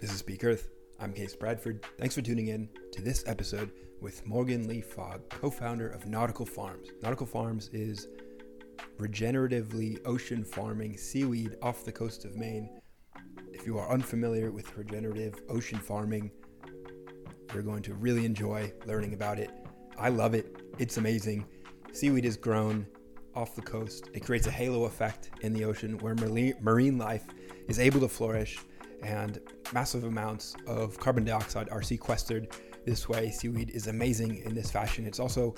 This is Peak Earth. I'm Case Bradford. Thanks for tuning in to this episode with Morgan Lea-Fogg, co founder of Nautical Farms. Nautical Farms is regeneratively ocean farming seaweed off the coast of Maine. If you are unfamiliar with regenerative ocean farming, you're going to really enjoy learning about it. I love it, it's amazing. Seaweed is grown off the coast, it creates a halo effect in the ocean where marine life is able to flourish and massive amounts of carbon dioxide are sequestered this way. Seaweed is amazing in this fashion. It's also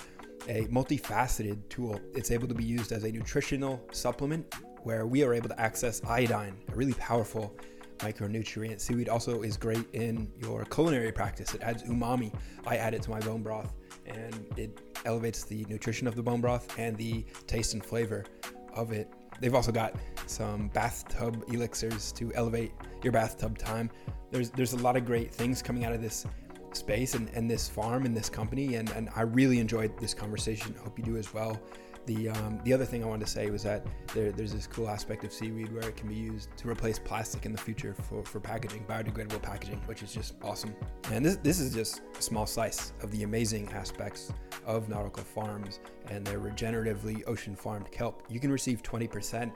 a multifaceted tool. It's able to be used as a nutritional supplement where we are able to access iodine, a really powerful micronutrient. Seaweed also is great in your culinary practice. It adds umami. I add it to my bone broth and it elevates the nutrition of the bone broth and the taste and flavor of it. They've also got some bathtub elixirs to elevate your bathtub time. There's there's a lot of great things coming out of this space and, and this farm and this company and, and I really enjoyed this conversation. Hope you do as well. The um, the other thing I wanted to say was that there, there's this cool aspect of seaweed where it can be used to replace plastic in the future for, for packaging, biodegradable packaging, which is just awesome. And this this is just a small slice of the amazing aspects of nautical farms and their regeneratively ocean farmed kelp. You can receive 20%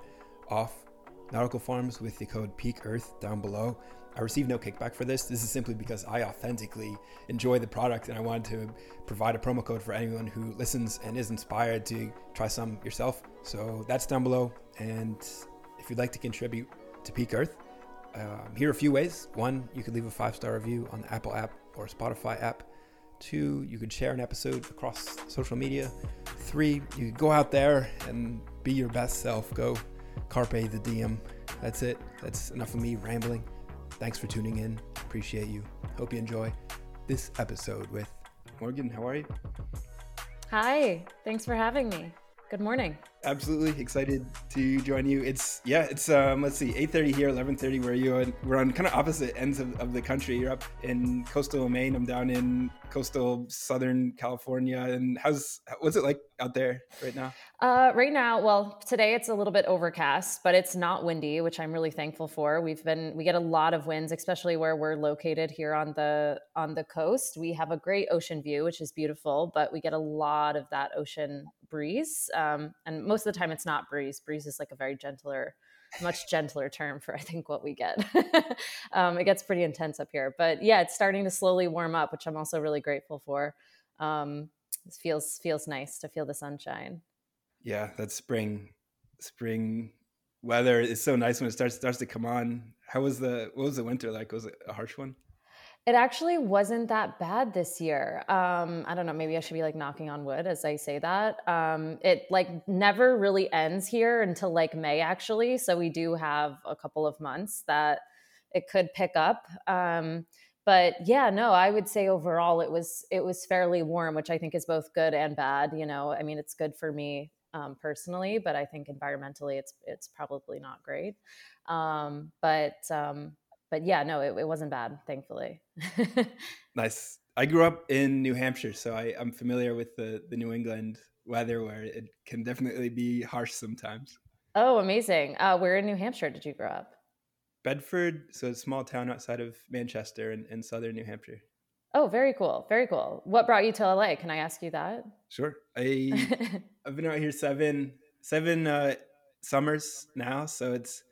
off Nautical Farms with the code Peak Earth down below. I receive no kickback for this. This is simply because I authentically enjoy the product and I wanted to provide a promo code for anyone who listens and is inspired to try some yourself. So that's down below. And if you'd like to contribute to Peak Earth, um, here are a few ways. One, you could leave a five star review on the Apple app or Spotify app. Two, you could share an episode across social media. Three, you could go out there and be your best self. Go carpe the diem. That's it. That's enough of me rambling. Thanks for tuning in. Appreciate you. Hope you enjoy this episode with Morgan. How are you? Hi. Thanks for having me. Good morning. Absolutely excited to join you. It's yeah, it's um let's see, 8:30 here, 11:30 where you are. We're on kind of opposite ends of, of the country. You're up in coastal Maine. I'm down in coastal Southern California. And how's what's it like out there right now? Uh, right now, well, today it's a little bit overcast, but it's not windy, which I'm really thankful for. We've been we get a lot of winds, especially where we're located here on the on the coast. We have a great ocean view, which is beautiful, but we get a lot of that ocean breeze. Um, and most of the time, it's not breeze. Breeze is like a very gentler, much gentler term for I think what we get. um, it gets pretty intense up here, but yeah, it's starting to slowly warm up, which I'm also really grateful for. Um, it feels feels nice to feel the sunshine. Yeah, that spring spring weather is so nice when it starts starts to come on. How was the what was the winter like? Was it a harsh one? It actually wasn't that bad this year. Um, I don't know. Maybe I should be like knocking on wood as I say that. Um, it like never really ends here until like May, actually. So we do have a couple of months that it could pick up. Um, but yeah, no, I would say overall it was it was fairly warm, which I think is both good and bad. You know, I mean, it's good for me um, personally, but I think environmentally, it's it's probably not great. Um, but um, but yeah, no, it, it wasn't bad, thankfully. nice. I grew up in New Hampshire, so I, I'm familiar with the, the New England weather where it can definitely be harsh sometimes. Oh, amazing. Uh, where in New Hampshire did you grow up? Bedford, so a small town outside of Manchester in, in southern New Hampshire. Oh, very cool. Very cool. What brought you to LA? Can I ask you that? Sure. I I've been out here seven seven uh, summers now, so it's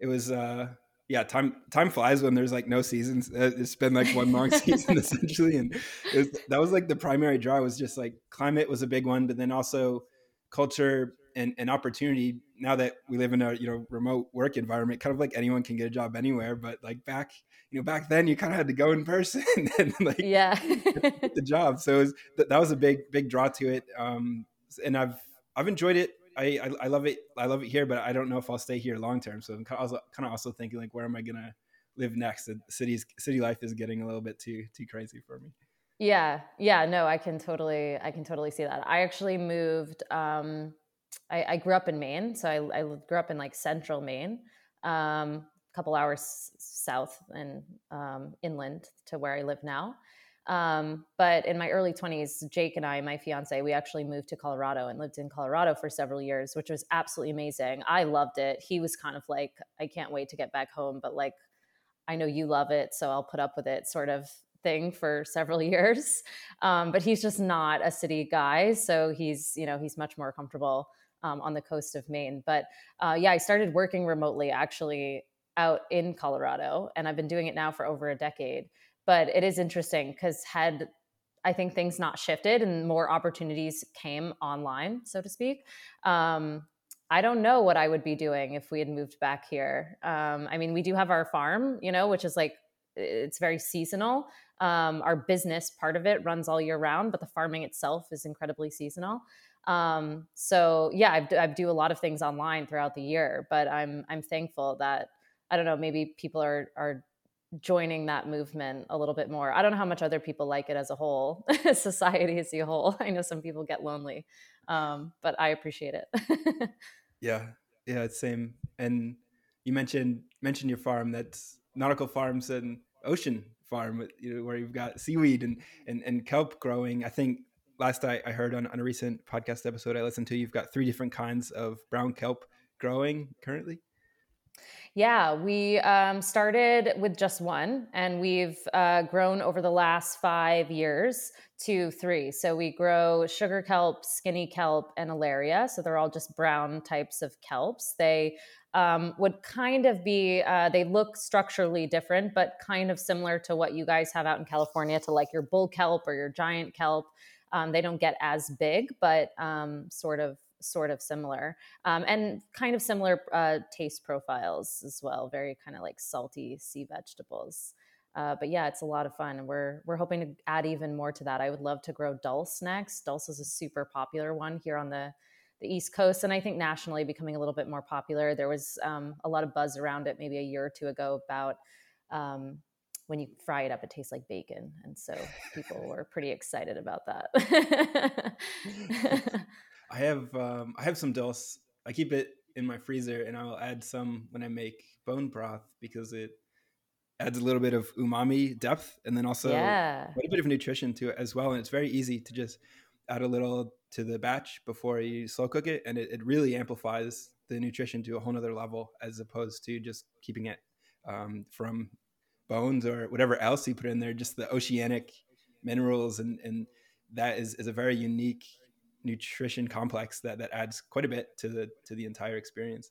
it was uh, yeah, time time flies when there's like no seasons. Uh, it's been like one long season essentially, and was, that was like the primary draw was just like climate was a big one, but then also culture and, and opportunity. Now that we live in a you know remote work environment, kind of like anyone can get a job anywhere, but like back you know back then you kind of had to go in person and like yeah the job. So was, that was a big big draw to it, um, and I've I've enjoyed it I, I, I love it. I love it here, but I don't know if I'll stay here long term. So I'm kind of also, kind of also thinking like, where am I gonna live next? The city's city life is getting a little bit too too crazy for me. Yeah, yeah, no, I can totally, I can totally see that. I actually moved. Um, I, I grew up in Maine, so I, I grew up in like central Maine, um, a couple hours south and um, inland to where I live now. Um, but in my early 20s, Jake and I, my fiance, we actually moved to Colorado and lived in Colorado for several years, which was absolutely amazing. I loved it. He was kind of like, I can't wait to get back home, but like, I know you love it, so I'll put up with it sort of thing for several years. Um, but he's just not a city guy, so he's you know he's much more comfortable um, on the coast of Maine. But uh, yeah, I started working remotely actually out in Colorado, and I've been doing it now for over a decade. But it is interesting because had I think things not shifted and more opportunities came online, so to speak. Um, I don't know what I would be doing if we had moved back here. Um, I mean, we do have our farm, you know, which is like it's very seasonal. Um, our business part of it runs all year round, but the farming itself is incredibly seasonal. Um, so yeah, I, I do a lot of things online throughout the year, but I'm I'm thankful that I don't know maybe people are are joining that movement a little bit more. I don't know how much other people like it as a whole, society as a whole. I know some people get lonely, um, but I appreciate it. yeah, yeah, same. And you mentioned mentioned your farm. That's nautical farms and ocean farm, you know, where you've got seaweed and and, and kelp growing. I think last I, I heard on, on a recent podcast episode I listened to, you've got three different kinds of brown kelp growing currently. Yeah, we um, started with just one, and we've uh, grown over the last five years to three. So we grow sugar kelp, skinny kelp, and alaria. So they're all just brown types of kelps. They um, would kind of be, uh, they look structurally different, but kind of similar to what you guys have out in California, to like your bull kelp or your giant kelp. Um, they don't get as big, but um, sort of sort of similar um, and kind of similar uh, taste profiles as well very kind of like salty sea vegetables uh, but yeah it's a lot of fun and we're we're hoping to add even more to that i would love to grow dulse next dulse is a super popular one here on the the east coast and i think nationally becoming a little bit more popular there was um, a lot of buzz around it maybe a year or two ago about um, when you fry it up, it tastes like bacon. And so people were pretty excited about that. I have um, I have some dulse. I keep it in my freezer, and I'll add some when I make bone broth because it adds a little bit of umami depth, and then also yeah. a bit of nutrition to it as well. And it's very easy to just add a little to the batch before you slow cook it, and it, it really amplifies the nutrition to a whole nother level as opposed to just keeping it um, from bones or whatever else you put in there. Just the oceanic minerals and and that is, is a very unique nutrition complex that that adds quite a bit to the to the entire experience.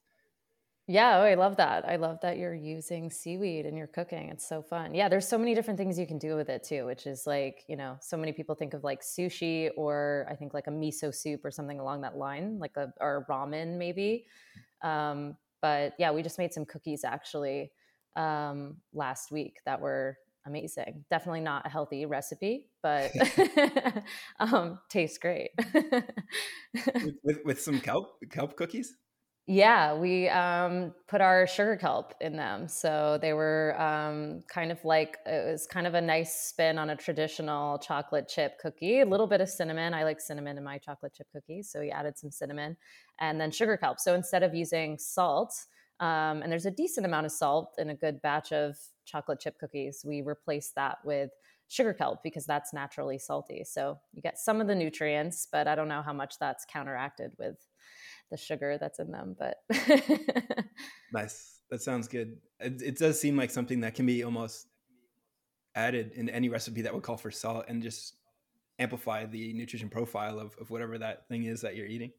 Yeah, oh, I love that. I love that you're using seaweed in your cooking. It's so fun. Yeah, there's so many different things you can do with it too, which is like, you know, so many people think of like sushi or I think like a miso soup or something along that line, like a or ramen maybe. Um, but yeah, we just made some cookies actually um, last week that were amazing. Definitely not a healthy recipe, but um, tastes great. with, with, with, some kelp kelp cookies. Yeah, we um, put our sugar kelp in them, so they were um, kind of like it was kind of a nice spin on a traditional chocolate chip cookie. A little bit of cinnamon. I like cinnamon in my chocolate chip cookies, so we added some cinnamon and then sugar kelp. So instead of using salt, um, and there's a decent amount of salt in a good batch of chocolate chip cookies. We replace that with sugar kelp because that's naturally salty. So you get some of the nutrients, but I don't know how much that's counteracted with the sugar that's in them. But nice. That sounds good. It, it, does seem like something that can be almost added in any recipe that would call for salt and just amplify the nutrition profile of, of whatever that thing is that you're eating.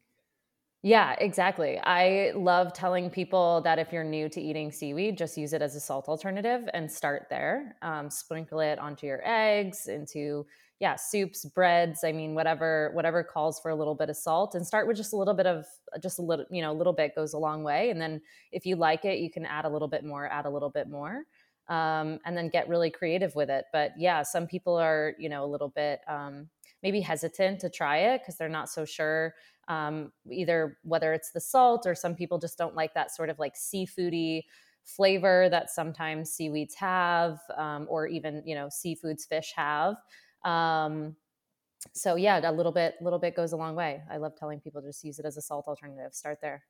Yeah, exactly. I love telling people that if you're new to eating seaweed, just use it as a salt alternative and start there. Um, sprinkle it onto your eggs, into yeah, soups, breads. I mean, whatever whatever calls for a little bit of salt, and start with just a little bit of just a little, you know, a little bit goes a long way. And then if you like it, you can add a little bit more, add a little bit more, um, and then get really creative with it. But yeah, some people are you know a little bit um, maybe hesitant to try it because they're not so sure um, either whether it's the salt or some people just don't like that sort of like seafoody flavor that sometimes seaweeds have um, or even you know seafoods fish have um, so yeah a little bit little bit goes a long way. I love telling people to just use it as a salt alternative. Start there.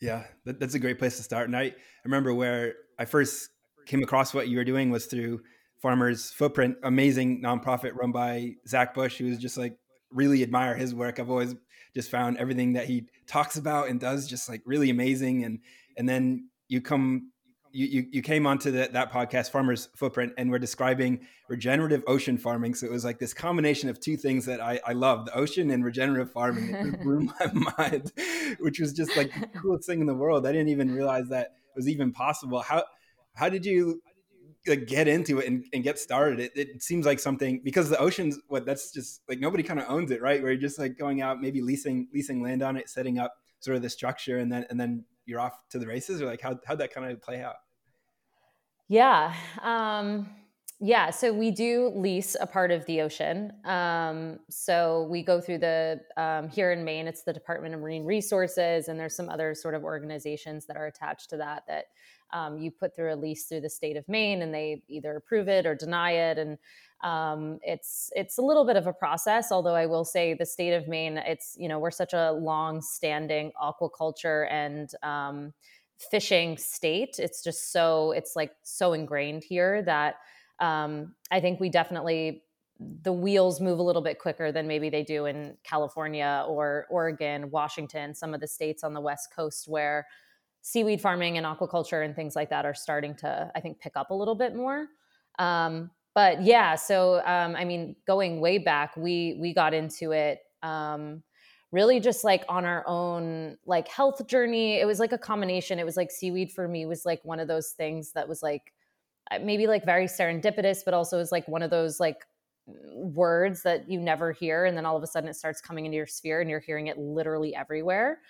Yeah that, that's a great place to start and I remember where i first came across what you were doing was through farmers footprint amazing nonprofit run by zach bush who was just like really admire his work i've always just found everything that he talks about and does just like really amazing and and then you come you, you, you came onto the, that podcast, Farmer's Footprint, and we're describing regenerative ocean farming. So it was like this combination of two things that I, I love, the ocean and regenerative farming. It blew my mind, which was just like the coolest thing in the world. I didn't even realize that was even possible. How, how did you like, get into it and, and get started? It, it seems like something because the ocean's what that's just like nobody kind of owns it, right? Where you're just like going out, maybe leasing, leasing land on it, setting up sort of the structure and then, and then you're off to the races or like how, how'd that kind of play out? Yeah. Um, yeah. So we do lease a part of the ocean. Um, so we go through the, um, here in Maine, it's the Department of Marine Resources, and there's some other sort of organizations that are attached to that that um, you put through a lease through the state of Maine and they either approve it or deny it. And um, it's it's a little bit of a process although i will say the state of maine it's you know we're such a long standing aquaculture and um, fishing state it's just so it's like so ingrained here that um, i think we definitely the wheels move a little bit quicker than maybe they do in california or oregon washington some of the states on the west coast where seaweed farming and aquaculture and things like that are starting to i think pick up a little bit more. Um, but yeah so um, i mean going way back we we got into it um, really just like on our own like health journey. It was like a combination. It was like seaweed for me was like one of those things that was like maybe like very serendipitous but also is like one of those like words that you never hear and then all of a sudden it starts coming into your sphere and you're hearing it literally everywhere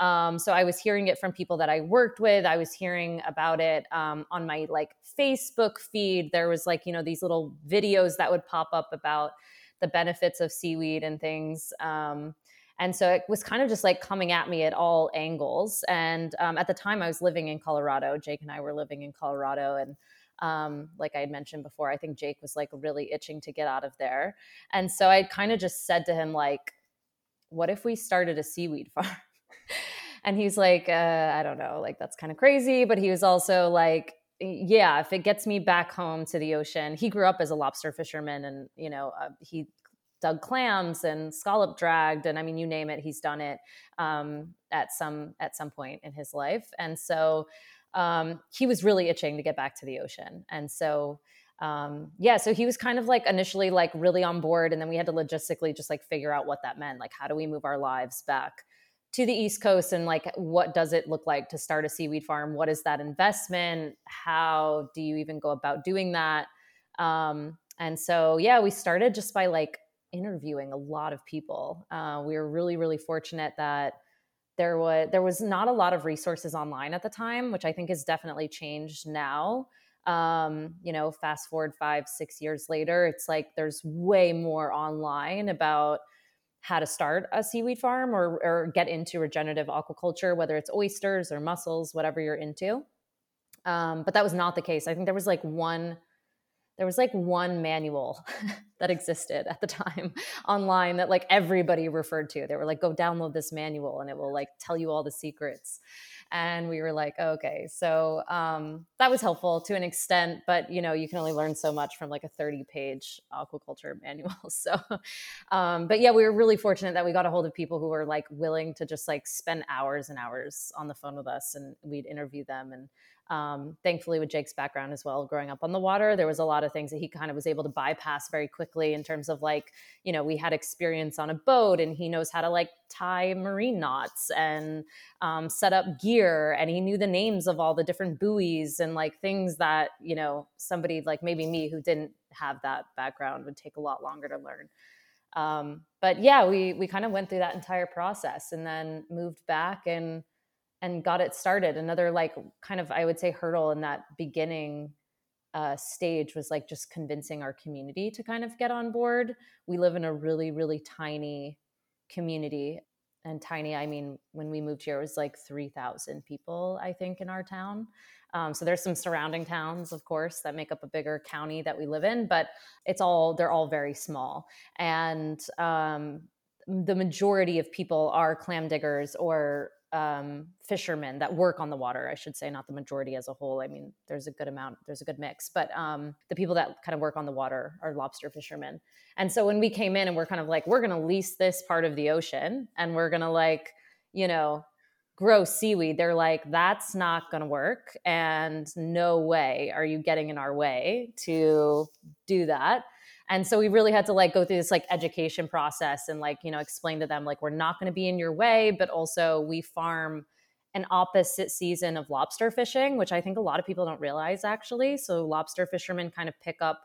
um, so I was hearing it from people that I worked with. I was hearing about it um, on my like Facebook feed. There was like, you know, these little videos that would pop up about the benefits of seaweed and things. Um, and so it was kind of just like coming at me at all angles. And um, at the time, I was living in Colorado. Jake and I were living in Colorado. And um, like I had mentioned before, I think Jake was like really itching to get out of there. And so I kind of just said to him, like, what if we started a seaweed farm? And he's like, uh, I don't know, like that's kind of crazy. But he was also like, yeah, if it gets me back home to the ocean, he grew up as a lobster fisherman and, you know, uh, he dug clams and scallop dragged. And I mean, you name it, he's done it um, at some, at some point in his life. And so um, he was really itching to get back to the ocean. And so, um, yeah, so he was kind of like initially like really on board. And then we had to logistically just like figure out what that meant. Like, how do we move our lives back? To the East Coast and like what does it look like to start a seaweed farm? What is that investment? How do you even go about doing that? Um, and so, yeah, we started just by like interviewing a lot of people. Uh, we were really, really fortunate that there was there was not a lot of resources online at the time, which I think has definitely changed now. Um, you know, fast forward five, six years later, it's like there's way more online about how to start a seaweed farm or, or get into regenerative aquaculture, whether it's oysters or mussels, whatever you're into. Um, but that was not the case. I think there was like one there was like one manual that existed at the time online that like everybody referred to. They were like, go download this manual and it will like tell you all the secrets. And we were like okay. So um, that was helpful to an extent but you know you can only learn so much from like a 30 page aquaculture manual. So um, but yeah we were really fortunate that we got a hold of people who were like willing to just like spend hours and hours on the phone with us and we'd interview them and um, thankfully with jake's background as well growing up on the water there was a lot of things that he kind of was able to bypass very quickly in terms of like you know we had experience on a boat and he knows how to like tie marine knots and um, set up gear and he knew the names of all the different buoys and like things that you know somebody like maybe me who didn't have that background would take a lot longer to learn. Um, but yeah we we kind of went through that entire process and then moved back and and got it started. Another like kind of I would say hurdle in that beginning uh, stage was like just convincing our community to kind of get on board. We live in a really really tiny community, and tiny I mean when we moved here it was like three thousand people I think in our town. Um, so there's some surrounding towns, of course, that make up a bigger county that we live in, but it's all they're all very small. And um, the majority of people are clam diggers or um, fishermen that work on the water, I should say, not the majority as a whole. I mean, there's a good amount, there's a good mix, but um, the people that kind of work on the water are lobster fishermen. And so when we came in and we're kind of like, we're going to lease this part of the ocean and we're going to like, you know, grow seaweed, they're like, that's not going to work. And no way are you getting in our way to do that. And so we really had to like go through this like education process and like, you know, explain to them like, we're not going to be in your way, but also we farm an opposite season of lobster fishing, which I think a lot of people don't realize actually. So lobster fishermen kind of pick up.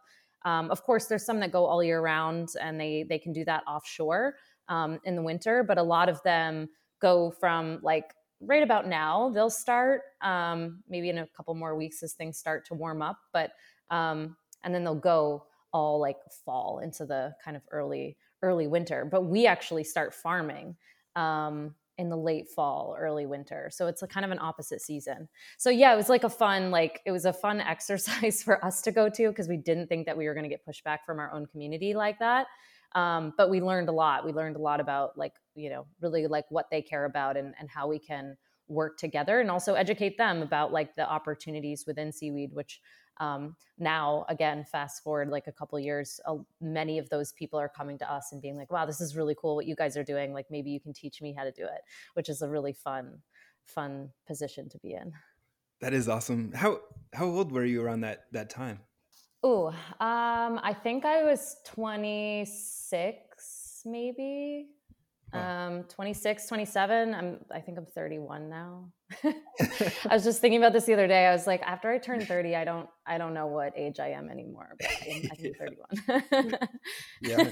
Um, of course, there's some that go all year round and they they can do that offshore um, in the winter, but a lot of them go from like right about now they'll start um, maybe in a couple more weeks as things start to warm up but um, and then they'll go all like fall into the kind of early early winter but we actually start farming um, in the late fall early winter. So it's a kind of an opposite season. So yeah it was like a fun like it was a fun exercise for us to go to because we didn't think that we were going to get pushback from our own community like that. Um, but we learned a lot. We learned a lot about like you know really like what they care about and, and how we can work together and also educate them about like the opportunities within seaweed which um, now again fast forward like a couple years uh, many of those people are coming to us and being like wow this is really cool what you guys are doing. Like maybe you can teach me how to do it which is a really fun fun position to be in. That is awesome. How how old were you around that that time? Oh um i think i was 26 maybe um 26 27 i'm i think i'm 31 now i was just thinking about this the other day i was like after i turn 30 i don't i don't know what age i am anymore but i think 31 yeah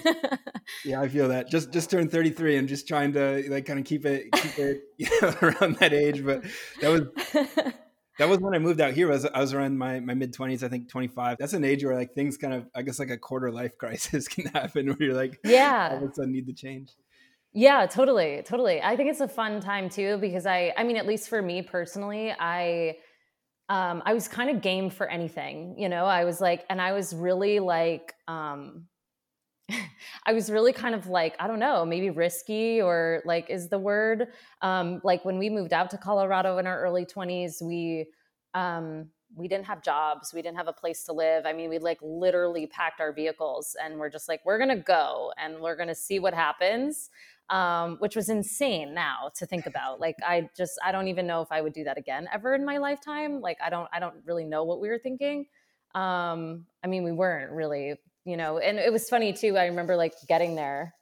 yeah i feel that just just turned 33 and just trying to like kind of keep it keep it you know, around that age but that was that was when I moved out here. I was, I was around my, my mid twenties, I think 25. That's an age where like things kind of, I guess like a quarter life crisis can happen where you're like, yeah, all of a sudden need to change. Yeah, totally, totally. I think it's a fun time too because I I mean at least for me personally, I um I was kind of game for anything, you know. I was like and I was really like um I was really kind of like, I don't know, maybe risky or like is the word. Um, like when we moved out to Colorado in our early 20s, we um we didn't have jobs we didn't have a place to live i mean we like literally packed our vehicles and we're just like we're gonna go and we're gonna see what happens um, which was insane now to think about. Like i just i don't even know if i would do that again ever in my lifetime. Like i don't i don't really know what we were thinking. Um, i mean we weren't really you know and it was funny too i remember like getting there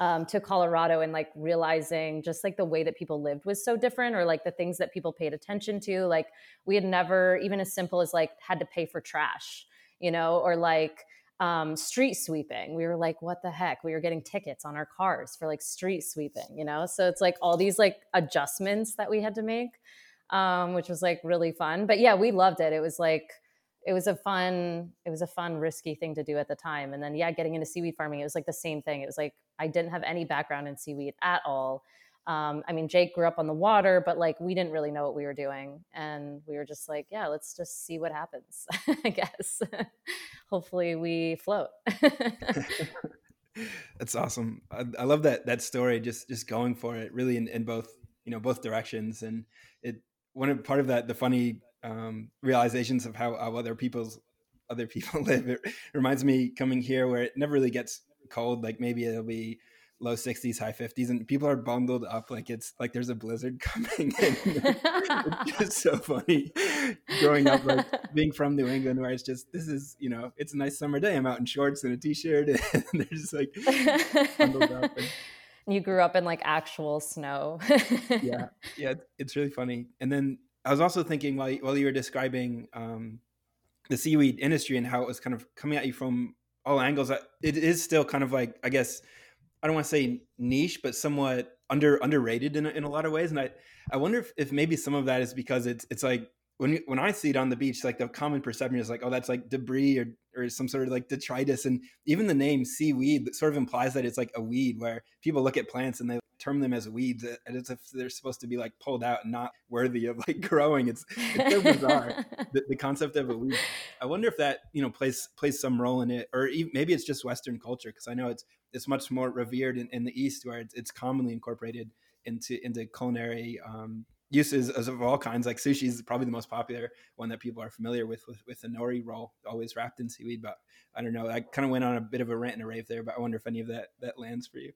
um, to Colorado and like realizing just like the way that people lived was so different, or like the things that people paid attention to. Like we had never, even as simple as like had to pay for trash, you know, or like um, street sweeping. We were like, what the heck? We were getting tickets on our cars for like street sweeping, you know? So it's like all these like adjustments that we had to make, um, which was like really fun. But yeah, we loved it. It was like, it was a fun it was a fun risky thing to do at the time and then yeah getting into seaweed farming it was like the same thing it was like i didn't have any background in seaweed at all um, i mean jake grew up on the water but like we didn't really know what we were doing and we were just like yeah let's just see what happens i guess hopefully we float that's awesome I, I, love that that story just just going for it really in, in both you know both directions and it one of part of that the funny um, realizations of how, how other people's other people live. It reminds me coming here where it never really gets cold. Like maybe it'll be low 60s, high 50s, and people are bundled up like it's like there's a blizzard coming. it's just so funny growing up, like being from New England, where it's just this is you know it's a nice summer day. I'm out in shorts and a t-shirt, and they're just like bundled up. And, you grew up in like actual snow. yeah, yeah, it's really funny. And then I was also thinking while while you were describing um, the seaweed industry and how it was kind of coming at you from all angles. It is still kind of like I guess I don't want to say niche, but somewhat under underrated in a, in a lot of ways. And I I wonder if, if maybe some of that is because it's it's like when when I see it on the beach, like the common perception is like, oh, that's like debris or or some sort of like detritus, and even the name seaweed sort of implies that it's like a weed, where people look at plants and they term them as weeds, and it's if they're supposed to be like pulled out and not worthy of like growing. It's it's so bizarre the, the, concept of a weed. I wonder if that you know plays plays some role in it, or even, maybe it's just Western culture because I know it's it's much more revered in, in the East, where it's, it's commonly incorporated into into culinary um, uses of all kinds. Like sushi is probably the most popular one that people are familiar with, with, with the nori roll, always wrapped in seaweed. But I don't know. I kind of went on a bit of a rant and a rave there, but I wonder if any of that that lands for you.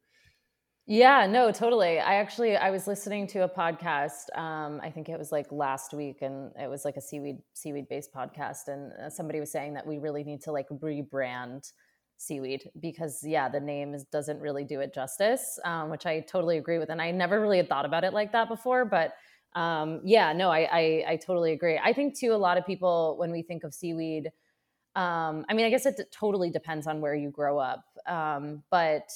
Yeah, no, totally. I actually I was listening to a podcast. Um, I think it was like last week, and it was like a seaweed seaweed based podcast, and uh, somebody was saying that we really need to like rebrand seaweed because yeah, the name is, doesn't really do it justice, um, which I totally agree with, and I never really had thought about it like that before, but. Um, yeah, no, I, I I totally agree. I think too, a lot of people when we think of seaweed, um, I mean, I guess it totally depends on where you grow up. Um, but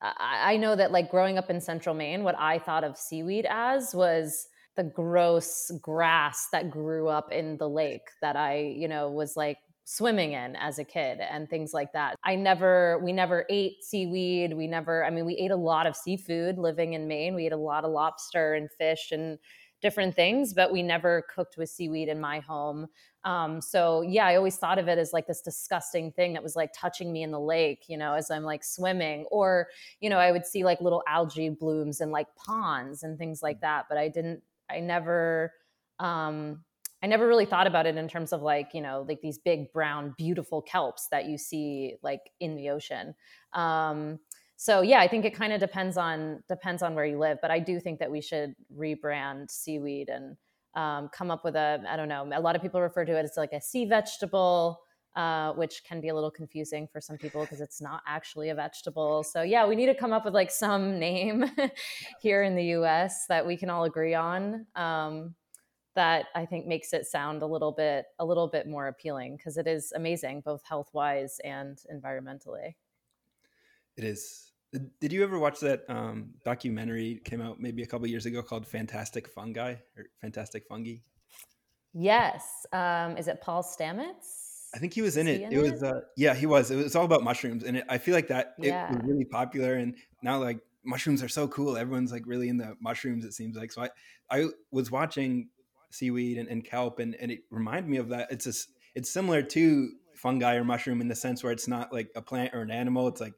I, I know that like growing up in central Maine, what I thought of seaweed as was the gross grass that grew up in the lake that I, you know, was like swimming in as a kid and things like that. I never, we never ate seaweed. We never, I mean, we ate a lot of seafood living in Maine. We ate a lot of lobster and fish and different things, but we never cooked with seaweed in my home. Um, so yeah, I always thought of it as like this disgusting thing that was like touching me in the lake, you know, as I'm like swimming, or you know, I would see like little algae blooms and like ponds and things like that. But I didn't, I never, um, I never really thought about it in terms of like you know like these big brown beautiful kelps that you see like in the ocean. Um, so yeah, I think it kind of depends on depends on where you live, but I do think that we should rebrand seaweed and um, come up with a I don't know. A lot of people refer to it as like a sea vegetable. Uh, which can be a little confusing for some people because it's not actually a vegetable. So yeah, we need to come up with like some name here in the U.S. that we can all agree on. Um, that I think makes it sound a little bit a little bit more appealing because it is amazing both health wise and environmentally. It is did you ever watch that um, documentary came out maybe a couple years ago called Fantastic Fungi or Fantastic Fungi? Yes. Um, is it Paul Stamets? I think he was in it. In it was uh, yeah, he was. It was all about mushrooms, and it, I feel like that it yeah. was really popular. And now like mushrooms are so cool. Everyone's like really into mushrooms. It seems like so. I I was watching seaweed and, and kelp, and and it reminded me of that. It's a it's similar to fungi or mushroom in the sense where it's not like a plant or an animal. It's like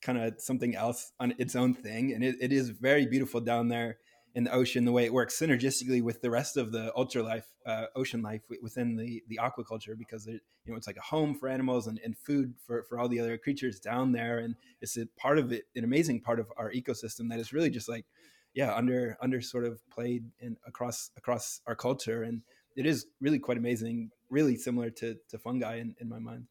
kind of something else on its own thing. And it, it is very beautiful down there in the ocean, the way it works synergistically with the rest of the ultra life, uh, ocean life within the, the aquaculture, because it, you know, it's like a home for animals and, and food for, for all the other creatures down there. And it's a part of it, an amazing part of our ecosystem that is really just like, yeah, under, under sort of played in across, across our culture. And it is really quite amazing, really similar to, to fungi in, in my mind.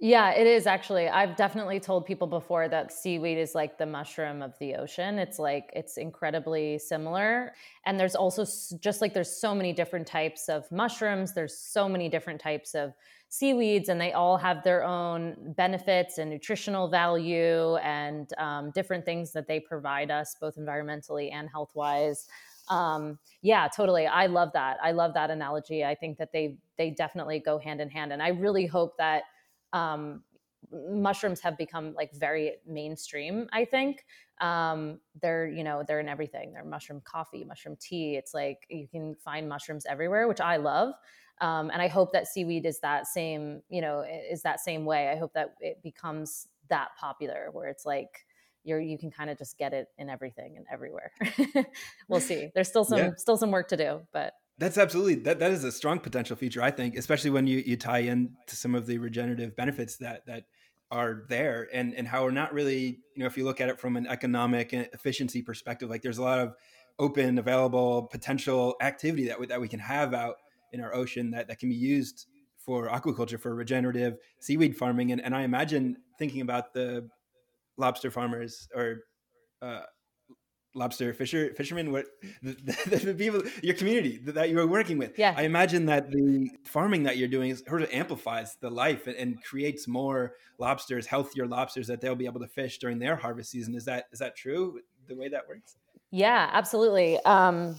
Yeah, it is actually. I've definitely told people before that seaweed is like the mushroom of the ocean. It's like it's incredibly similar. And there's also just like there's so many different types of mushrooms, there's so many different types of seaweeds, and they all have their own benefits and nutritional value and um, different things that they provide us, both environmentally and health wise. Um, yeah, totally. I love that. I love that analogy. I think that they they definitely go hand in hand, and I really hope that um, mushrooms have become like very mainstream i think. Um, they're you know they're in everything. They're mushroom coffee mushroom tea. It's like you can find mushrooms everywhere which i love. Um, and i hope that seaweed is that same you know is that same way. I hope that it becomes that popular where it's like you're you can kind of just get it in everything and everywhere. We'll see. There's still some yeah. still some work to do but that's absolutely that that is a strong potential feature, I think, especially when you you tie in to some of the regenerative benefits that that are there and and how we're not really, you know, if you look at it from an economic efficiency perspective, like there's a lot of open, available potential activity that we, that we can have out in our ocean that, that can be used for aquaculture, for regenerative seaweed farming. And, and I imagine thinking about the lobster farmers or uh, lobster fisher fishermen what the, the, the, people your community that you're working with. Yeah. I imagine that the farming that you're doing is sort of amplifies the life and, and, creates more lobsters healthier lobsters that they'll be able to fish during their harvest season. Is that is that true the way that works? Yeah absolutely. Um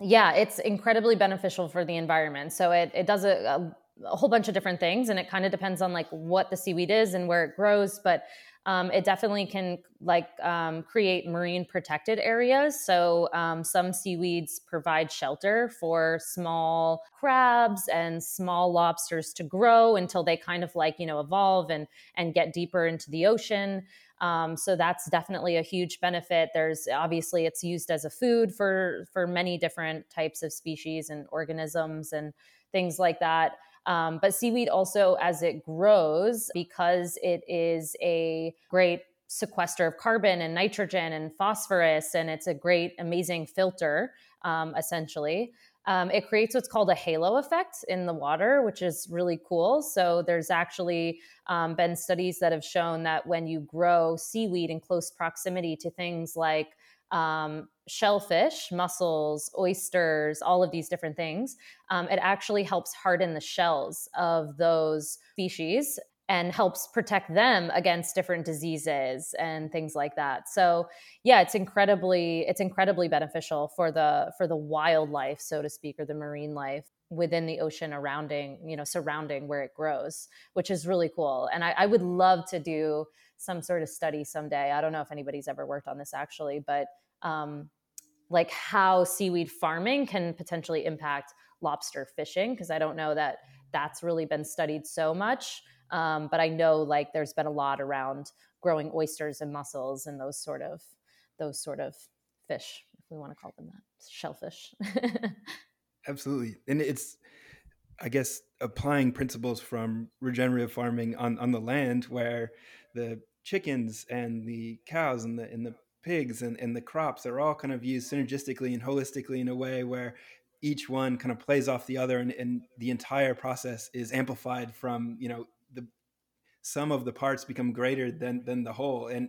yeah it's incredibly beneficial for the environment. So it, it does a, a a whole bunch of different things and it kind of depends on like what the seaweed is and where it grows but um, it definitely can like um, create marine protected areas. So um, some seaweeds provide shelter for small crabs and small lobsters to grow until they kind of like you know evolve and and get deeper into the ocean. Um, so that's definitely a huge benefit. There's obviously it's used as a food for for many different types of species and organisms and things like that. Um, but seaweed also, as it grows, because it is a great sequester of carbon and nitrogen and phosphorus, and it's a great, amazing filter, um, essentially. Um, it creates what's called a halo effect in the water, which is really cool. So, there's actually um, been studies that have shown that when you grow seaweed in close proximity to things like um, shellfish, mussels, oysters, all of these different things, um, it actually helps harden the shells of those species and helps protect them against different diseases and things like that. So yeah, it's incredibly it's incredibly beneficial for the for the wildlife, so to speak, or the marine life within the ocean surrounding, you know, surrounding where it grows, which is really cool. And I, I would love to do some sort of study someday. I don't know if anybody's ever worked on this actually, but um, like how seaweed farming can potentially impact lobster fishing because I don't know that that's really been studied so much. Um, but I know like there's been a lot around growing oysters and mussels and those sort of those sort of fish, if we want to call them that, shellfish. Absolutely, and it's I guess applying principles from regenerative farming on on the land where the chickens and the cows and the and the pigs and, and the crops are all kind of used synergistically and holistically in a way where each one kind of plays off the other and, and the entire process is amplified from you know the some of the parts become greater than than the whole and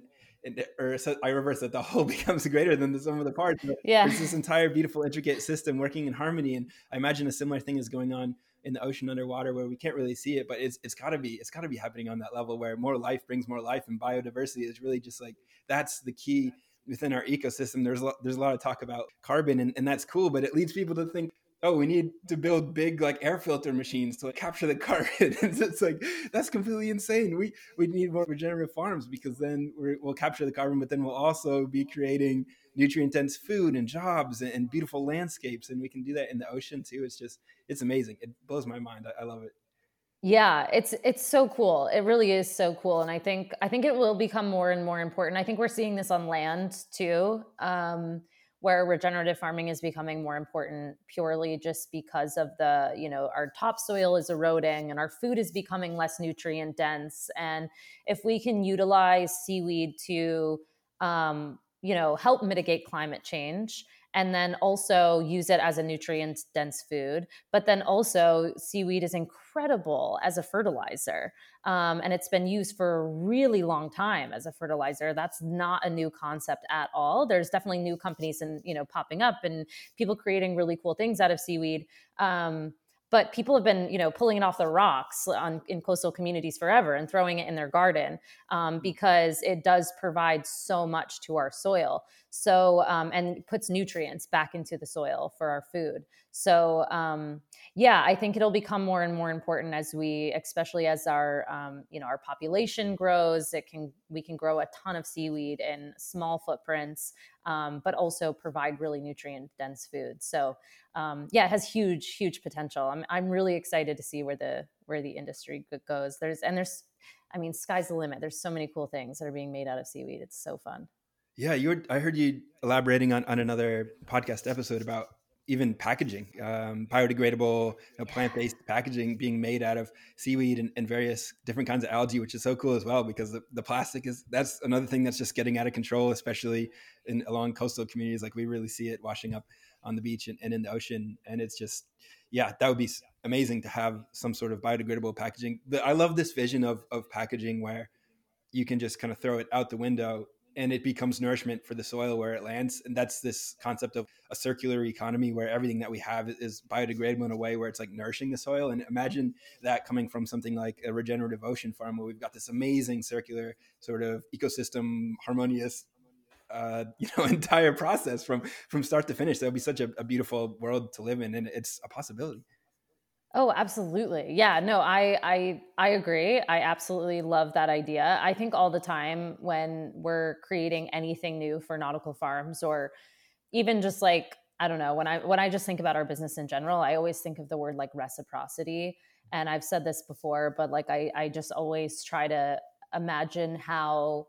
or I reverse that the whole becomes greater than the sum of the parts. Yeah, it's this entire beautiful, intricate system working in harmony. And I imagine a similar thing is going on in the ocean underwater where we can't really see it, but it's it's got to be it's got to be happening on that level where more life brings more life, and biodiversity is really just like that's the key within our ecosystem. There's a lot, there's a lot of talk about carbon, and, and that's cool, but it leads people to think oh, we need to build big like air filter machines to like, capture the carbon. it's like that's completely insane. We we need more regenerative farms because then we will capture the carbon, but then we'll also be creating nutrient dense food and jobs and, and, beautiful landscapes, and we can do that in the ocean too. It's just it's amazing. It blows my mind. I, I love it. Yeah, it's it's so cool. It really is so cool, and I think I think it will become more and more important. I think we're seeing this on land too. Um, where regenerative farming is becoming more important purely just because of the you know our topsoil is eroding and our food is becoming less nutrient dense. And if we can utilize seaweed to um, you know help mitigate climate change and then also use it as a nutrient dense food. But then also, seaweed is incredible as a fertilizer. Um, and it's been used for a really long time as a fertilizer. That's not a new concept at all. There's definitely new companies and you know popping up and people creating really cool things out of seaweed. Um, but people have been you know pulling it off the rocks on, in coastal communities forever and throwing it in their garden um, because it does provide so much to our soil. So um, and puts nutrients back into the soil for our food so um, yeah i think it'll become more and more important as we especially as our um, you know our population grows it can we can grow a ton of seaweed in small footprints um, but also provide really nutrient dense food so um, yeah, it has huge, huge potential. I'm I'm really excited to see where the where the industry goes. There's and there's, I mean, sky's the limit. There's so many cool things that are being made out of seaweed. It's so fun. Yeah, you were. I heard you elaborating on on another podcast episode about even packaging, um, biodegradable, you know, plant-based packaging being made out of seaweed and, and, various different kinds of algae, which is so cool as well because the, the, plastic is that's another thing that's just getting out of control, especially in along coastal communities. Like we really see it washing up on the beach and, and in the ocean. And it's just, yeah, that would be amazing to have some sort of biodegradable packaging. The, I love this vision of, of packaging where you can just kind of throw it out the window and it becomes nourishment for the soil where it lands. And that's this concept of a circular economy where everything that we have is biodegradable in a way where it's like nourishing the soil. And imagine that coming from something like a regenerative ocean farm where we've got this amazing circular sort of ecosystem harmonious uh, you know entire process from from start to finish. That would be such a, a beautiful world to live in, and it's a possibility. Oh, absolutely. Yeah, no, I I I agree. I absolutely love that idea. I think all the time when we're creating anything new for nautical farms or even just like I don't know, when I when I just think about our business in general, I always think of the word like reciprocity. And I've said this before, but like I I just always try to imagine how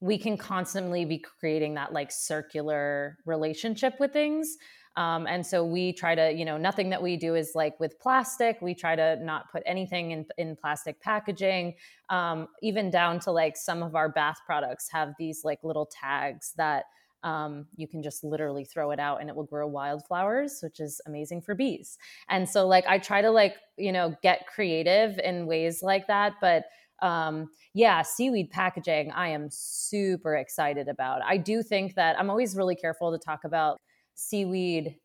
we can constantly be creating that like circular relationship with things Um, and so we try to, you know, nothing that we do is like with plastic. We try to not put anything in, in plastic packaging, um, even down to like some of our bath products have these like little tags that um, you can just literally throw it out and it will grow wildflowers which is amazing for bees and so like i try to like you know get creative in ways like that but um, yeah, seaweed packaging, I am super excited about. I do think that I'm always really careful to talk about seaweed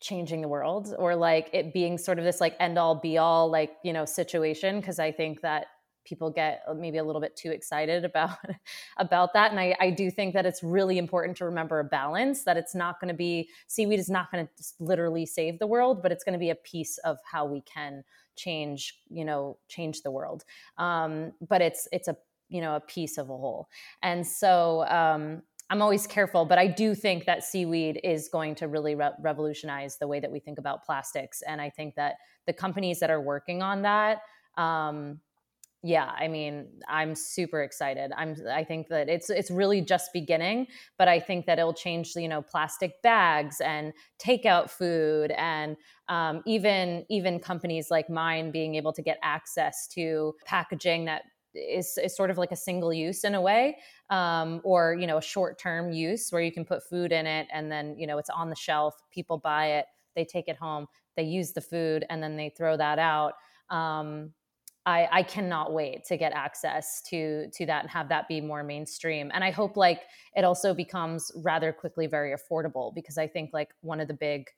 changing the world or like it being sort of this like end all be all like, you know, situation because I think that people get uh, maybe a little bit too excited about about that. And I, I do think that it's really important to remember a balance that it's not going to be seaweed is not going to literally save the world but it's going to be a piece of how we can change you know change the world. Um, but it's it's a you know a piece of a whole. And so um, i'm always careful but i do think that seaweed is going to really re- revolutionize the way that we think about plastics and i think that the companies that are working on that um, yeah i mean i'm super excited. I'm i think that it's it's really just beginning but i think that it'll change you know plastic bags and takeout food and um, even even companies like mine being able to get access to packaging that is, is sort of like a single use in a way um, or you know a short term use where you can put food in it and then you know it's on the shelf people buy it they take it home they use the food and then they throw that out um, I, I cannot wait to get access to to that and have that be more mainstream. And I hope like it also becomes rather quickly very affordable because I think like one of the big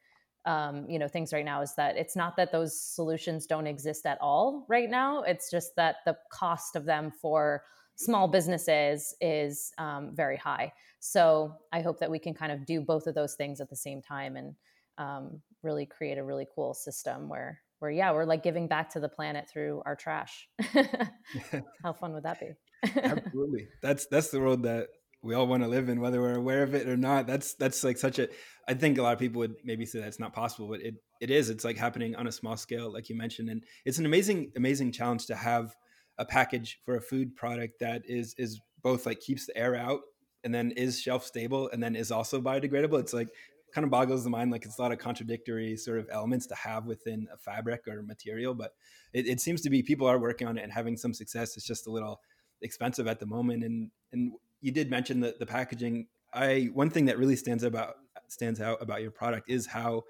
um, you know things right now is that it's not that those solutions don't exist at all right now. It's just that the cost of them for small businesses is um, very high. So I hope that we can kind of do both of those things at the same time and um, really create a really cool system where where yeah we're like giving back to the planet through our trash how fun would that be absolutely that's that's the road that we all want to live in whether we're aware of it or not. That's that's like such a i think a lot of people would maybe say that's not possible but it it is. It's like happening on a small scale like you mentioned and it's an amazing amazing challenge to have a package for a food product that is is both like keeps the air out and then is shelf stable and then is also biodegradable. It's like kind of boggles the mind like it's a lot of contradictory sort of elements to have within a fabric or material but it, it seems to be people are working on it and having some success. It's just a little expensive at the moment and and you did mention the, the packaging. I one thing that really stands about stands out about your product is how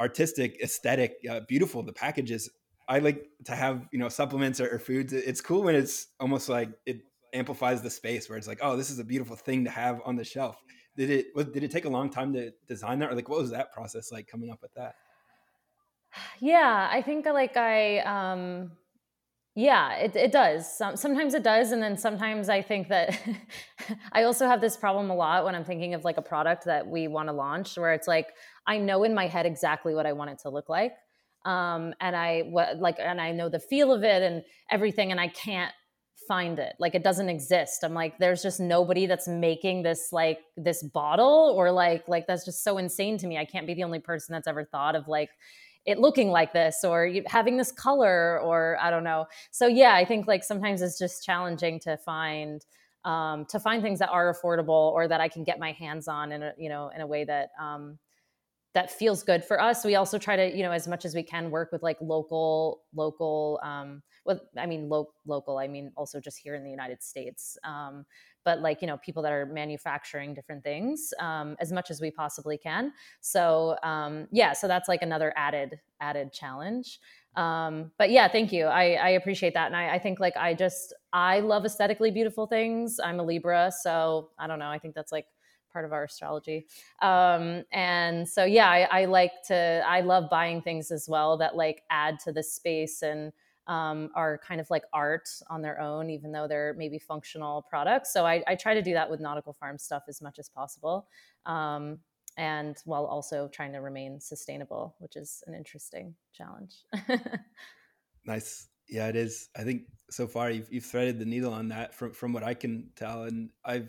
artistic aesthetic uh, beautiful the package is. I like to have you know supplements or, or foods. It's cool when it's almost like it amplifies the space where it's like oh this is a beautiful thing to have on the shelf. Did it was, did it take a long time to design that? Or like what was that process like coming up with that? Yeah i think like i um yeah it, it does. Some, sometimes it does and then sometimes i think that i also have this problem a lot when i'm thinking of like a product that we want to launch where it's like i know in my head exactly what i want it to look like um, and i what like and i know the feel of it and everything and i can't find it. Like it doesn't exist. I'm like there's just nobody that's making this like this bottle or like like that's just so insane to me. I can't be the only person that's ever thought of like it looking like this or having this color or i don't know. So yeah i think like sometimes it's just challenging to find um, to find things that are affordable or that i can get my hands on in a you know in a way that um, that feels good for us we also try to you know as much as we can work with like local local um, well, I mean, lo- local, I mean, also just here in the United States. Um, but like, you know, people that are manufacturing different things um, as much as we possibly can. So um, yeah, so that's like another added, added challenge. Um, but yeah, thank you. I, I appreciate that. And I, I think like, I just, I love aesthetically beautiful things. I'm a Libra. So I don't know. I think that's like, part of our astrology. Um, and so, yeah, I, I, like to, I love buying things as well that like add to the space and um, are kind of like art on their own, even though they're maybe functional products. So I, I try to do that with nautical farm stuff as much as possible. Um, and while also trying to remain sustainable, which is an interesting challenge. nice. Yeah, it is. I think so far you've, you've threaded the needle on that from, from what I can tell. And I've,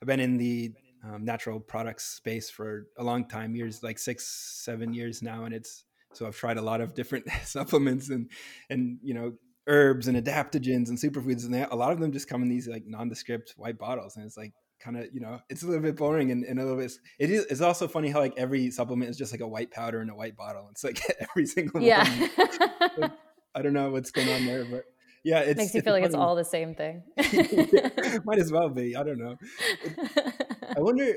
I've been in the um, natural products space for a long time, years, like six, seven years now. And it's, so I've tried a lot of different supplements and and you know herbs and adaptogens and superfoods, and they, a lot of them just come in these like nondescript white bottles, and it's like kind of you know it's a little bit boring and, and a little bit it is it's also funny how like every supplement is just like a white powder in a white bottle. It's like every single yeah. i don't know what's going on there but yeah it makes you feel like it's all the same thing. Might as well be i don't know i wonder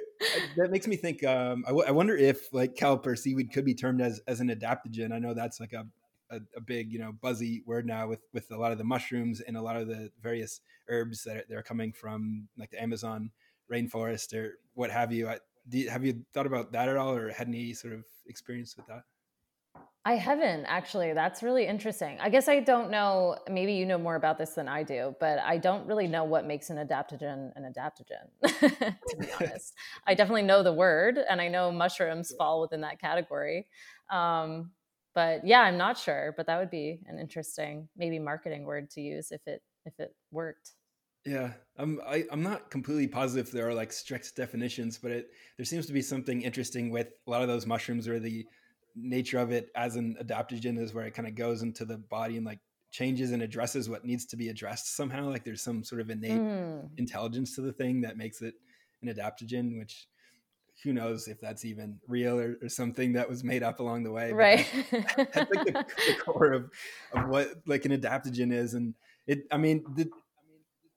that makes me think um I, w- I wonder if like or seaweed could be termed as as an adaptogen i know that's like a a, a, big, you know, buzzy word now with with a lot of the mushrooms and a lot of the various herbs that are, that are coming from like the Amazon rainforest or what have you. you. Have you thought about that at all, or had any sort of experience with that? I haven't actually. That's really interesting. I guess I don't know. Maybe you know more about this than I do, but I don't really know what makes an adaptogen an adaptogen, to be honest. I definitely know the word, and I know mushrooms fall within that category. Um, but yeah, I'm not sure. But that would be an interesting, maybe marketing word to use if it if it worked. Yeah, I'm I, am i am not completely positive there are like strict definitions, but it there seems to be something interesting with a lot of those mushrooms where the nature of it as an adaptogen is where it kind of goes into the body and like changes and addresses what needs to be addressed somehow. Like there's some sort of innate mm. intelligence to the thing that makes it an adaptogen, which who knows if that's even real or, or something that was made up along the way. Right. that's like the, the core of, of what like an adaptogen is. And it, I mean, the,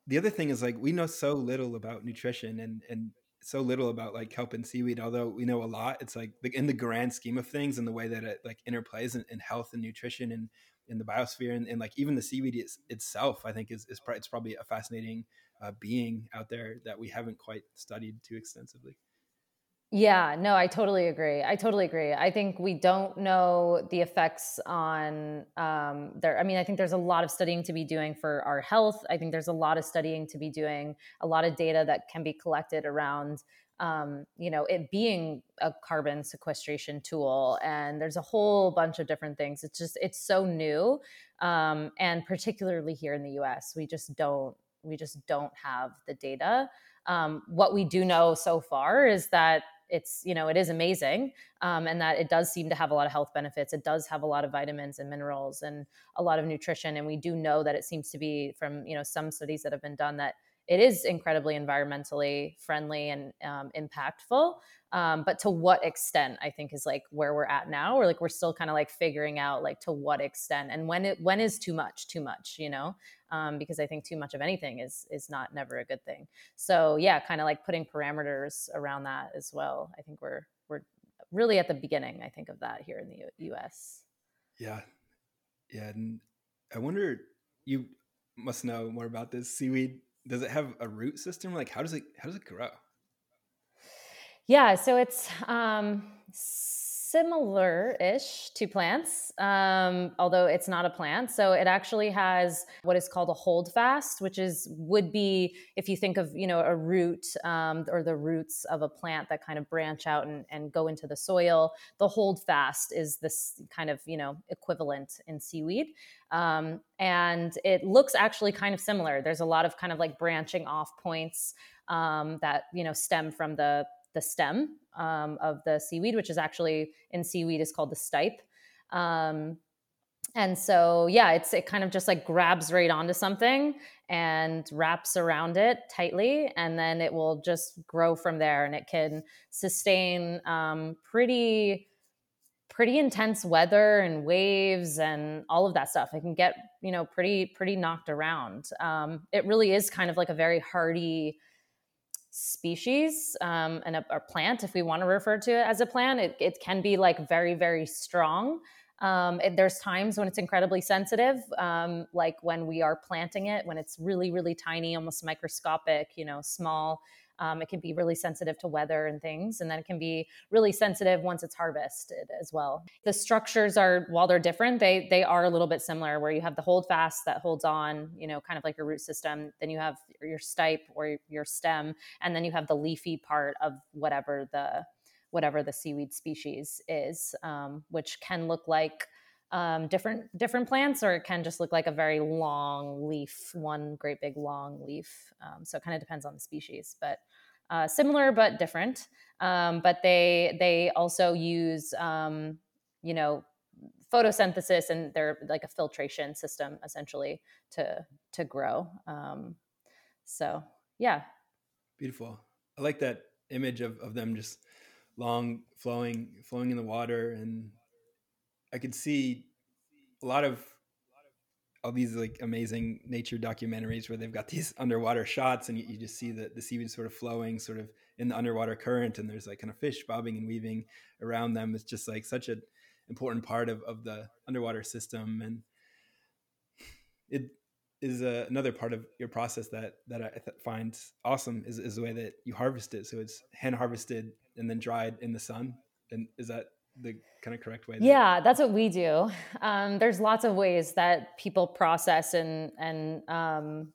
the other thing is like we know so little about nutrition and and so little about like kelp and seaweed although we know a lot it's like in the grand scheme of things and the way that it like interplays in, in health and nutrition and in the biosphere and, and like even the seaweed is, itself i think is, is it's probably a fascinating uh, being out there that we haven't quite studied too extensively yeah, no, I totally agree. I totally agree. I think we don't know the effects on um, there. I mean, I think there's a lot of studying to be doing for our health. I think there's a lot of studying to be doing, a lot of data that can be collected around, um, you know, it being a carbon sequestration tool. And there's a whole bunch of different things. It's just, it's so new. Um, and particularly here in the US, we just don't, we just don't have the data. Um, what we do know so far is that it's you know it is amazing um, and that it does seem to have a lot of health benefits. It does have a lot of vitamins and minerals and a lot of nutrition and we do know that it seems to be from you know some studies that have been done that it is incredibly environmentally friendly and um, impactful um, but to what extent i think is like where we're at now or like we're still kind of like figuring out like to what extent and when it when is too much too much you know? Um, because i think too much of anything is is not never a good thing. So yeah kind of like putting parameters around that as well i think we're we're really at the beginning i think of that here in the U- us yeah. Yeah and i wonder you must know more about this seaweed does it have a root system? Like how does it how does it grow? Yeah, so it's um, similar-ish to plants, um, although it's not a plant. So it actually has what is called a holdfast, which is would be if you think of you know a root um, or the roots of a plant that kind of branch out and, and go into the soil. The holdfast is this kind of you know equivalent in seaweed. Um, and it looks actually kind of similar. There's a lot of kind of like branching off points um, that you know stem from the the stem um, of the seaweed, which is actually in seaweed is called the stipe. Um, and so, yeah, it's it kind of just like grabs right onto something and wraps around it tightly, and then it will just grow from there, and it can sustain um, pretty pretty intense weather and waves and all of that stuff. It can get you know pretty pretty knocked around. Um, it really is kind of like a very hardy species um, and a, a, plant, if we want to refer to it as a plant, it, it can be like very, very strong. Um, there's times when it's incredibly sensitive, um, like when we are planting it, when it's really, really tiny, almost microscopic, you know, small. Um, it can be really sensitive to weather and things, and then it can be really sensitive once it's harvested as well. The structures are, while they're different, they they are a little bit similar. Where you have the hold fast that holds on, you know, kind of like your root system. Then you have your stipe or your stem, and then you have the leafy part of whatever the whatever the seaweed species is, um, which can look like um, different different plants, or it can just look like a very long leaf, one great big long leaf. Um, so it kind of depends on the species, but uh, similar but different. Um, but they they also use um, you know photosynthesis and they're like a filtration system essentially to to grow. Um, so yeah, beautiful. I like that image of, of them just long flowing flowing in the water and I could see a lot of all these like amazing nature documentaries where they've got these underwater shots and you, you, just see the, the seaweed sort of flowing sort of in the underwater current and there's like kind of fish bobbing and weaving around them. It's just like such an important part of, of the underwater system. And it is another part of your process that that I th- find awesome is, is the way that you harvest it. So it's hand harvested and then dried in the sun. And is that the kind of correct way? Yeah, that's what we do. Um, there's lots of ways that people process and and um,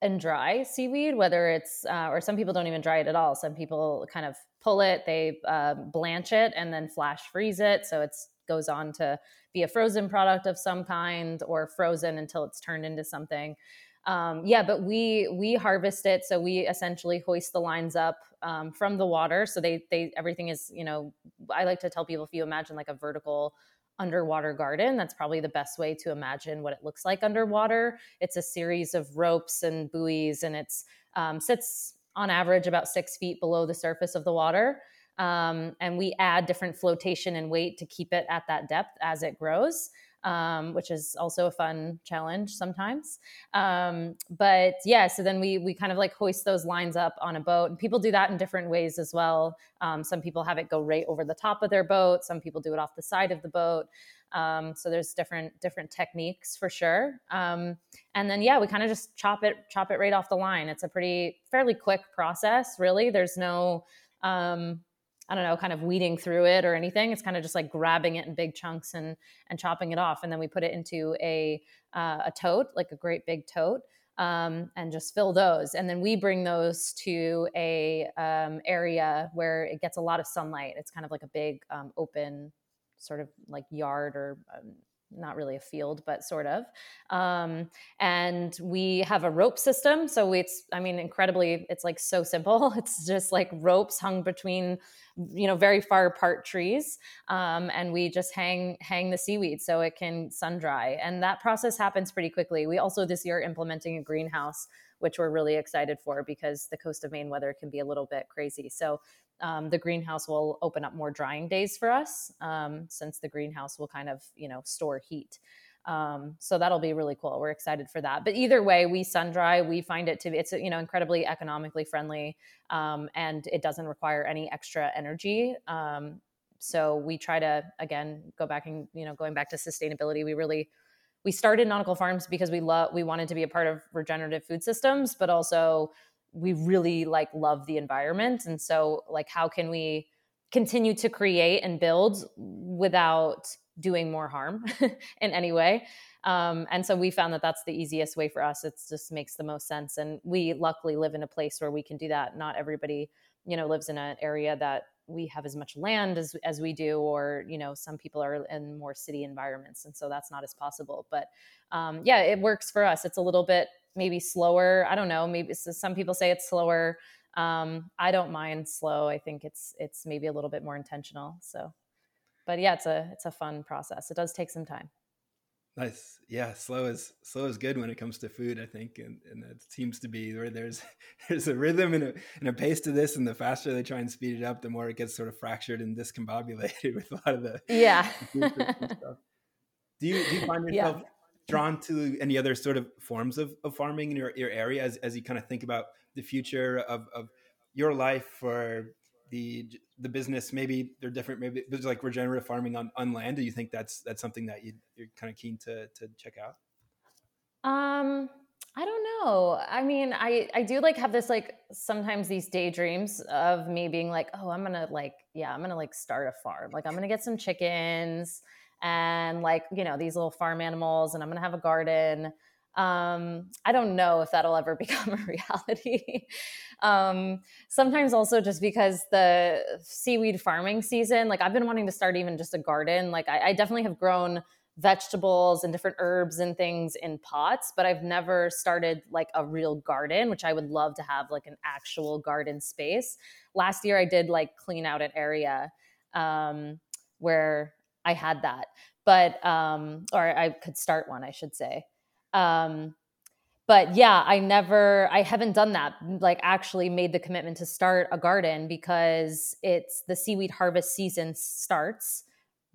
and dry seaweed. Whether it's uh, or some people don't even dry it at all. Some people kind of pull it, they uh, blanch it, and then flash freeze it, so it's goes on to be a frozen product of some kind or frozen until it's turned into something um, yeah but we we harvest it so we essentially hoist the lines up um, from the water so they they everything is you know i like to tell people if you imagine like a vertical underwater garden that's probably the best way to imagine what it looks like underwater. It's a series of ropes and buoys and it's um, sits on average about six feet below the surface of the water. Um, and we add different flotation and weight to keep it at that depth as it grows um, which is also a fun challenge sometimes. Um, but yeah, so then we we kind of like hoist those lines up on a boat, and people do that in different ways as well. Um, some people have it go right over the top of their boat. Some people do it off the side of the boat. Um, so there's different different techniques for sure. Um, and then yeah, we kind of just chop it chop it right off the line. It's a pretty fairly quick process, really. There's no um, I don't know, kind of weeding through it or anything. It's kind of just like grabbing it in big chunks and and chopping it off, and then we put it into a uh, a tote, like a great big tote, um, and just fill those. And then we bring those to a um, area where it gets a lot of sunlight. It's kind of like a big um, open sort of like yard or um, not really a field, but sort of. Um, and we have a rope system. So it's, I mean, incredibly, it's like so simple. It's just like ropes hung between, you know, very far apart trees. Um, and we just hang, hang the seaweed so it can sun dry. And that process happens pretty quickly. We also this year implementing a greenhouse which we're really excited for because the coast of Maine weather can be a little bit crazy. So um, the greenhouse will open up more drying days for us um, since the greenhouse will kind of you know store heat. Um, so that'll be really cool. We're excited for that. But either way we sun dry we find it to be it's you know incredibly economically friendly um, and it doesn't require any extra energy. Um, so we try to again go back and you know going back to sustainability we really we started nautical farms because we love we wanted to be a part of regenerative food systems but also we really like love the environment. And so like how can we continue to create and build without doing more harm in any way? Um, and so we found that that's the easiest way for us. It just makes the most sense. And we luckily live in a place where we can do that. Not everybody you know lives in an area that we have as much land as, as we do or you know some people are in more city environments. And so that's not as possible. But um, yeah it works for us. It's a little bit maybe slower. I don't know. Maybe some people say it's slower. Um, I don't mind slow. I think it's it's maybe a little bit more intentional. So, but yeah, it's a it's a fun process. It does take some time. Nice. Yeah, slow is slow is good when it comes to food, I think, and and it seems to be where there's there's a rhythm and a and a pace to this, and the faster they try and speed it up, the more it gets sort of fractured and discombobulated with a lot of the yeah. stuff. Do you do you find yourself yeah drawn to any other sort of forms of, of farming in your, your area as, as you kind of think about the future of, of your life or the the business maybe they're different maybe there's like regenerative farming on, on land do you think that's that's something that you you're kind of keen to to check out um I don't know. I mean, I I do like have this like sometimes these daydreams of me being like, oh, I'm gonna like, yeah, I'm gonna like start a farm. Like I'm gonna get some chickens and like you know these little farm animals and i'm going to have a garden. Um, i don't know if that'll ever become a reality. Um, sometimes also just because the seaweed farming season like i've been wanting to start even just a garden. Like I, I definitely have grown vegetables and different herbs and things in pots but i've never started like a real garden which i would love to have like an actual garden space. Last year i did like clean out an area um, where I had that, but um, or I could start one, I should say. Um, but yeah, I never, I haven't done that. Like, actually made the commitment to start a garden because it's the seaweed harvest season starts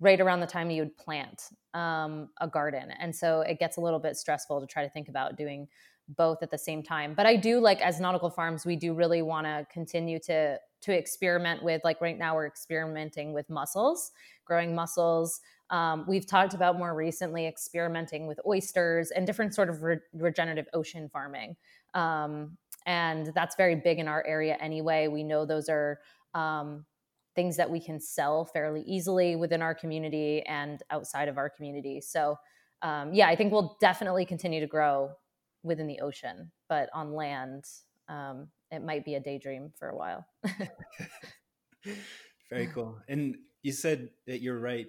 right around the time you would plant um, a garden, and so it gets a little bit stressful to try to think about doing both at the same time. But I do like as nautical farms, we do really want to continue to to experiment with. Like right now, we're experimenting with mussels, growing mussels um, we've talked about more recently experimenting with oysters and different sort of re- regenerative ocean farming. Um, and that's very big in our area anyway. We know those are um, things that we can sell fairly easily within our community and outside of our community. So, um, yeah, I think we'll definitely continue to grow within the ocean, but on land, um, it might be a daydream for a while. Very cool. And you said that you're right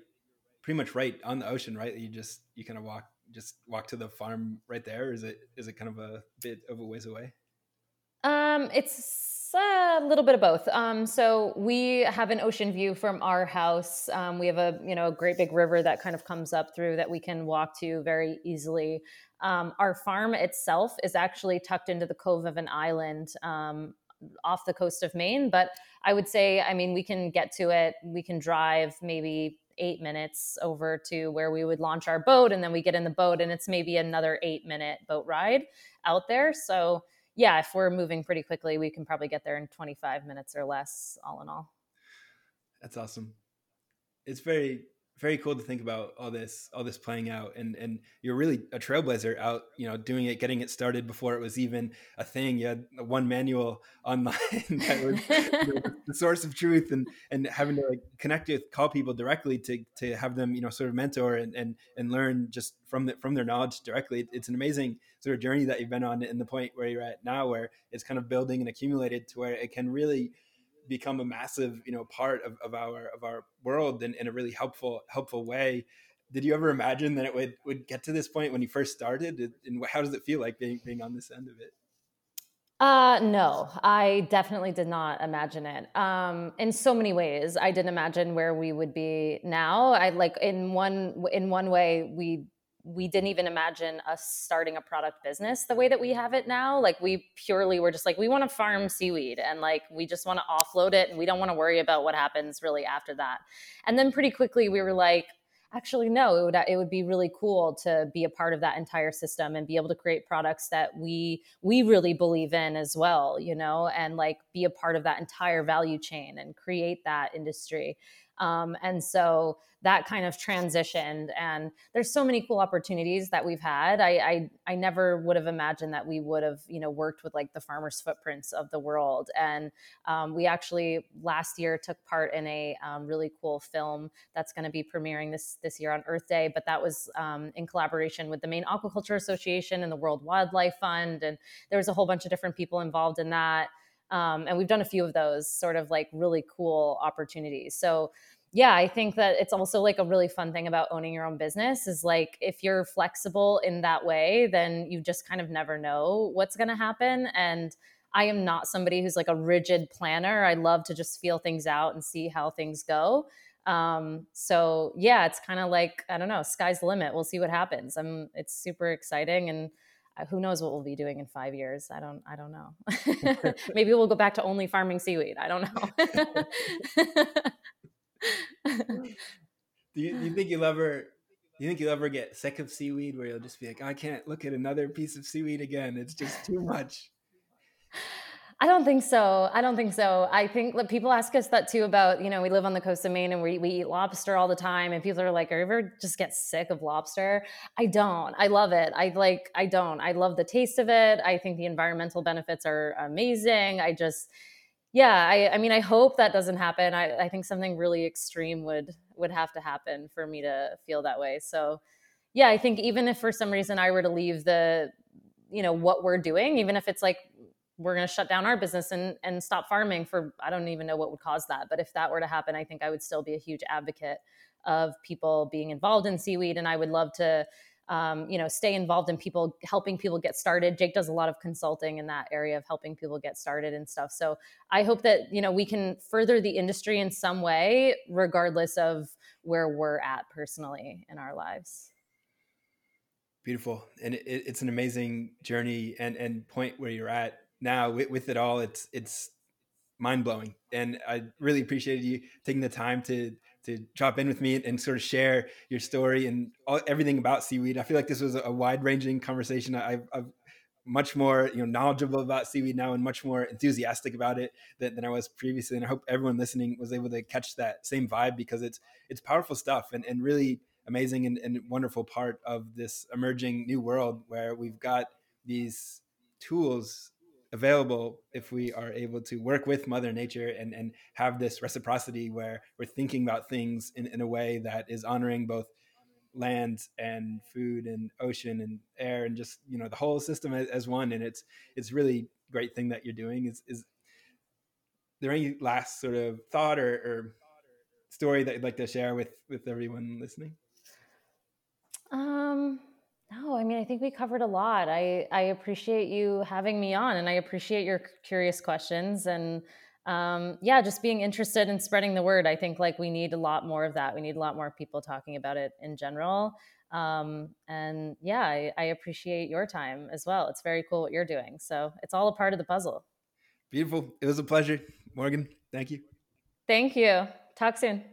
pretty much right on the ocean, right? You just you kind of walk just walk to the farm right there. Is it is it kind of a bit of a ways away? Um, it's a little bit of both. Um, so we have an ocean view from our house. Um, we have a you know a great big river that kind of comes up through that we can walk to very easily. Um, our farm itself is actually tucked into the cove of an island um, off the coast of Maine, but I would say, I mean, we can get to it. We can drive maybe eight minutes over to where we would launch our boat and then we get in the boat and it's maybe another eight minute boat ride out there. So yeah if we're moving pretty quickly we can probably get there in 25 minutes or less all in all. That's awesome. It's very very cool to think about all this all this playing out. And and you're really a trailblazer out you know doing it getting it started before it was even a thing. You had one manual online that was you know, the source of truth and and having to like connect with call people directly to to have them you know sort of mentor and and, and learn just from the, from their knowledge directly. It's an amazing sort of journey that you've been on in the point where you're at now where it's kind of building and accumulated to where it can really become a massive you know part of, of our of our world in, in a really helpful helpful way did you ever imagine that it would would get to this point when you first started and how does it feel like being being on this end of it uh, no, I definitely did not imagine it. Um, in so many ways, I didn't imagine where we would be now. I like in one in one way we we didn't even imagine us starting a product business the way that we have it now. Like we purely were just like, we want to farm seaweed and like we just want to offload it and we don't want to worry about what happens really after that. And then pretty quickly we were like, actually no, it would it would be really cool to be a part of that entire system and be able to create products that we we really believe in as well, you know, and like be a part of that entire value chain and create that industry. Um, and so that kind of transitioned and there's so many cool opportunities that we've had. I, I i never would have imagined that we would have you know worked with like the farmers footprints of the world. And um, we actually last year took part in a um, really cool film that's going to be premiering this this year on earth day but that was um, in collaboration with the maine aquaculture association and the world wildlife fund and there was a whole bunch of different people involved in that um, and we've done a few of those sort of like really cool opportunities. So yeah, I think that it's also like a really fun thing about owning your own business is like if you're flexible in that way, then you just kind of never know what's going to happen. And I am not somebody who's like a rigid planner. I love to just feel things out and see how things go. Um, so yeah, it's kind of like I don't know, sky's the limit. We'll see what happens. I'm. It's super exciting and who knows what we'll be doing in five years? I don't i don't know. Maybe we'll go back to only farming seaweed. I don't know. Do, you, do you think you'll ever do you think you'll ever get sick of seaweed where you'll just be like i can't look at another piece of seaweed again. It's just too much I don't think so. I don't think so. I think that people ask us that too about, you know, we live on the coast of Maine and we, we eat lobster all the time. And people are like, are you ever just get sick of lobster? I don't. I love it. I like, I don't. I love the taste of it. I think the environmental benefits are amazing. I just, yeah, I, I mean, I hope that doesn't happen. I, I think something really extreme would, would have to happen for me to feel that way. So yeah, I think even if for some reason I were to leave the, you know, what we're doing, even if it's like we're going to shut down our business and and stop farming for I don't even know what would cause that. But if that were to happen, I think I would still be a huge advocate of people being involved in seaweed, and I would love to. Um, you know, stay involved in people helping people get started. Jake does a lot of consulting in that area of helping people get started and stuff. So I hope that you know we can further the industry in some way, regardless of where we're at personally in our lives. Beautiful, and it, it's an amazing journey and and point where you're at now with, with it all. It's it's mind blowing, and I really appreciated you taking the time to to drop in with me and sort of share your story and all, everything about seaweed. I feel like this was a wide ranging conversation. I, I've much more you know knowledgeable about seaweed now and much more enthusiastic about it than, than, I was previously. And I hope everyone listening was able to catch that same vibe because it's it's powerful stuff and, and really amazing and, and wonderful part of this emerging new world where we've got these tools available if we are able to work with mother nature and, and have this reciprocity where we're thinking about things in, in a way that is honoring both land and food and ocean and air and just you know the whole system as, as one. And it's it's really great thing that you're doing. Is is there any last sort of thought or, or story that you'd like to share with with everyone listening? Um no, I mean, I think we covered a lot. I, I appreciate you having me on and I appreciate your curious questions and um, yeah, just being interested in spreading the word. I think like we need a lot more of that. We need a lot more people talking about it in general. Um, and yeah, I, I appreciate your time as well. It's very cool what you're doing. So it's all a part of the puzzle. Beautiful. It was a pleasure. Morgan, thank you. Thank you. Talk soon.